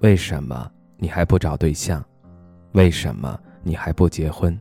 为什么你还不找对象？为什么你还不结婚？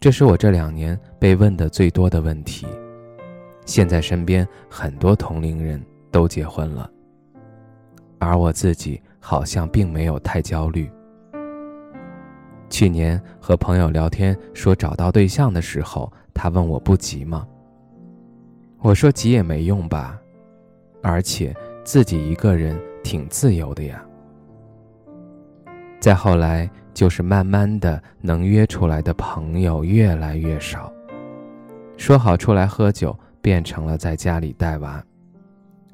这是我这两年被问的最多的问题。现在身边很多同龄人都结婚了，而我自己好像并没有太焦虑。去年和朋友聊天说找到对象的时候，他问我不急吗？我说急也没用吧。而且自己一个人挺自由的呀。再后来就是慢慢的能约出来的朋友越来越少，说好出来喝酒变成了在家里带娃，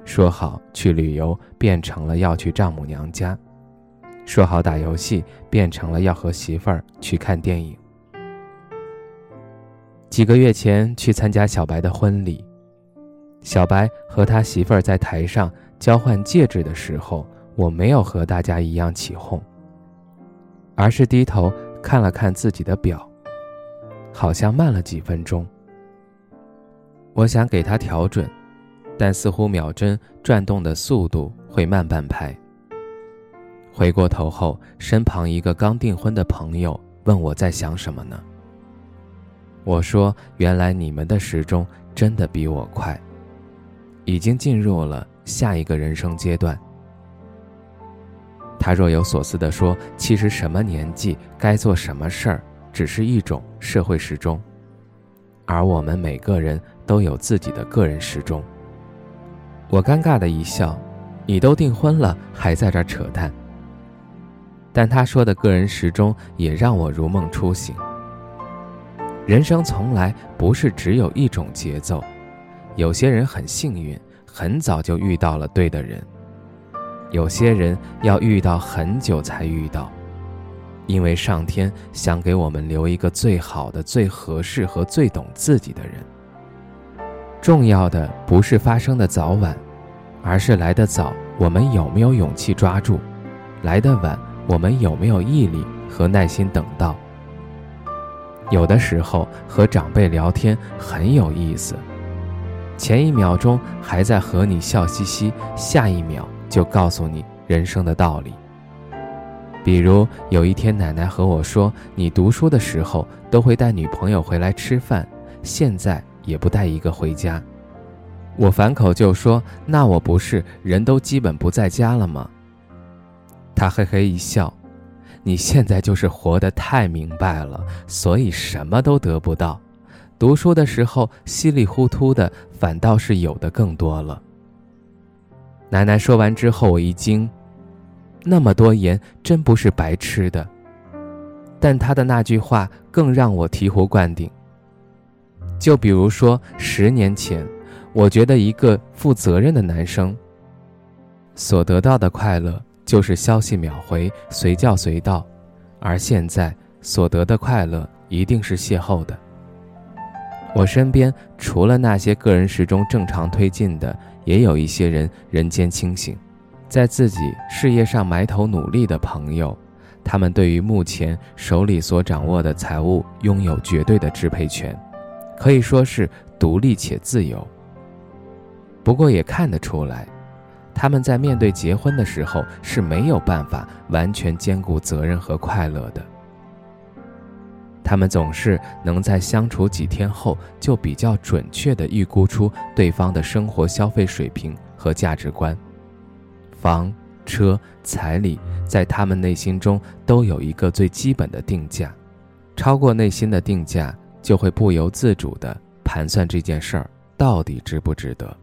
说好去旅游变成了要去丈母娘家，说好打游戏变成了要和媳妇儿去看电影。几个月前去参加小白的婚礼。小白和他媳妇儿在台上交换戒指的时候，我没有和大家一样起哄，而是低头看了看自己的表，好像慢了几分钟。我想给他调准，但似乎秒针转动的速度会慢半拍。回过头后，身旁一个刚订婚的朋友问我在想什么呢？我说：“原来你们的时钟真的比我快。”已经进入了下一个人生阶段。他若有所思地说：“其实什么年纪该做什么事儿，只是一种社会时钟，而我们每个人都有自己的个人时钟。”我尴尬的一笑：“你都订婚了，还在这扯淡。”但他说的个人时钟也让我如梦初醒。人生从来不是只有一种节奏。有些人很幸运，很早就遇到了对的人；有些人要遇到很久才遇到，因为上天想给我们留一个最好的、最合适和最懂自己的人。重要的不是发生的早晚，而是来得早，我们有没有勇气抓住；来得晚，我们有没有毅力和耐心等到。有的时候和长辈聊天很有意思。前一秒钟还在和你笑嘻嘻，下一秒就告诉你人生的道理。比如有一天，奶奶和我说：“你读书的时候都会带女朋友回来吃饭，现在也不带一个回家。”我反口就说：“那我不是人都基本不在家了吗？”他嘿嘿一笑：“你现在就是活得太明白了，所以什么都得不到。”读书的时候稀里糊涂的，反倒是有的更多了。奶奶说完之后，我一惊，那么多盐真不是白吃的。但她的那句话更让我醍醐灌顶。就比如说，十年前，我觉得一个负责任的男生，所得到的快乐就是消息秒回、随叫随到，而现在所得的快乐一定是邂逅的。我身边除了那些个人时钟正常推进的，也有一些人人间清醒，在自己事业上埋头努力的朋友，他们对于目前手里所掌握的财物拥有绝对的支配权，可以说是独立且自由。不过也看得出来，他们在面对结婚的时候是没有办法完全兼顾责任和快乐的。他们总是能在相处几天后就比较准确地预估出对方的生活消费水平和价值观，房、车、彩礼在他们内心中都有一个最基本的定价，超过内心的定价，就会不由自主地盘算这件事儿到底值不值得。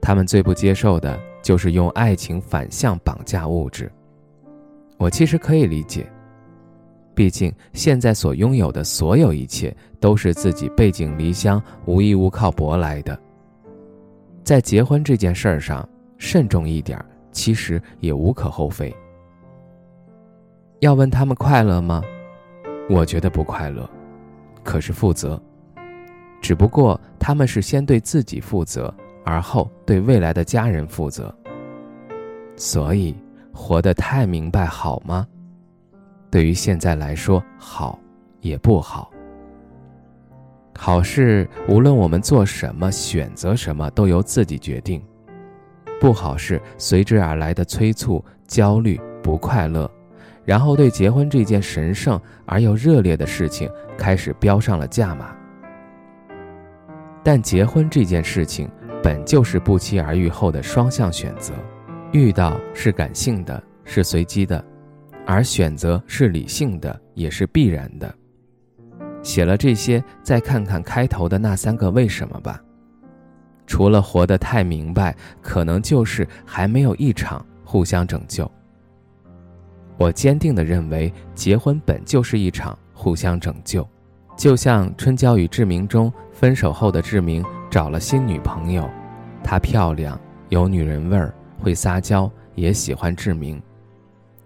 他们最不接受的就是用爱情反向绑架物质，我其实可以理解。毕竟，现在所拥有的所有一切都是自己背井离乡、无依无靠博来的。在结婚这件事儿上，慎重一点其实也无可厚非。要问他们快乐吗？我觉得不快乐，可是负责。只不过他们是先对自己负责，而后对未来的家人负责。所以活得太明白好吗？对于现在来说，好也不好。好事无论我们做什么、选择什么，都由自己决定；不好事随之而来的催促、焦虑、不快乐。然后对结婚这件神圣而又热烈的事情开始标上了价码。但结婚这件事情本就是不期而遇后的双向选择，遇到是感性的，是随机的，而选择是理性的，也是必然的。写了这些，再看看开头的那三个为什么吧。除了活得太明白，可能就是还没有一场互相拯救。我坚定地认为，结婚本就是一场互相拯救，就像《春娇与志明》中分手后的志明找了新女朋友，她漂亮，有女人味儿，会撒娇，也喜欢志明，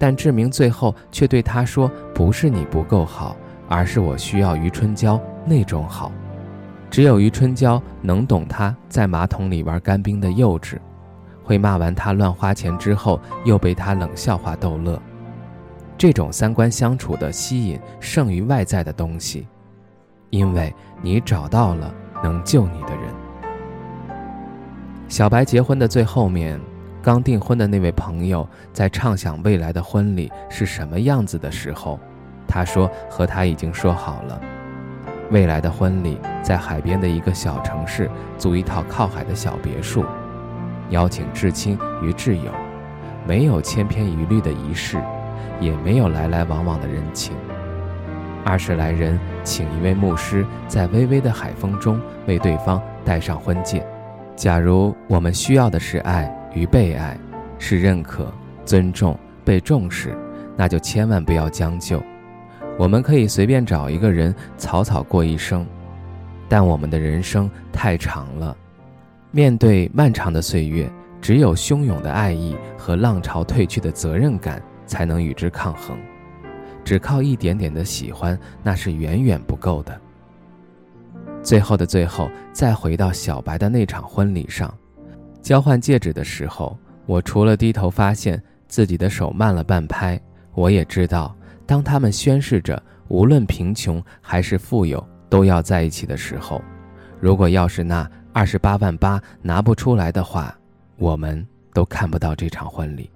但志明最后却对他说：“不是你不够好，而是我需要余春娇那种好。”只有余春娇能懂他在马桶里玩干冰的幼稚，会骂完他乱花钱之后又被他冷笑话逗乐。这种三观相处的吸引胜于外在的东西，因为你找到了能救你的人。小白结婚的最后面，刚订婚的那位朋友在畅想未来的婚礼是什么样子的时候，他说和他已经说好了，未来的婚礼在海边的一个小城市租一套靠海的小别墅，邀请至亲与挚友，没有千篇一律的仪式。也没有来来往往的人情。二十来人请一位牧师，在微微的海风中为对方戴上婚戒。假如我们需要的是爱与被爱，是认可、尊重、被重视，那就千万不要将就。我们可以随便找一个人草草过一生，但我们的人生太长了，面对漫长的岁月，只有汹涌的爱意和浪潮退去的责任感。才能与之抗衡，只靠一点点的喜欢，那是远远不够的。最后的最后，再回到小白的那场婚礼上，交换戒指的时候，我除了低头发现自己的手慢了半拍，我也知道，当他们宣誓着无论贫穷还是富有都要在一起的时候，如果要是那二十八万八拿不出来的话，我们都看不到这场婚礼。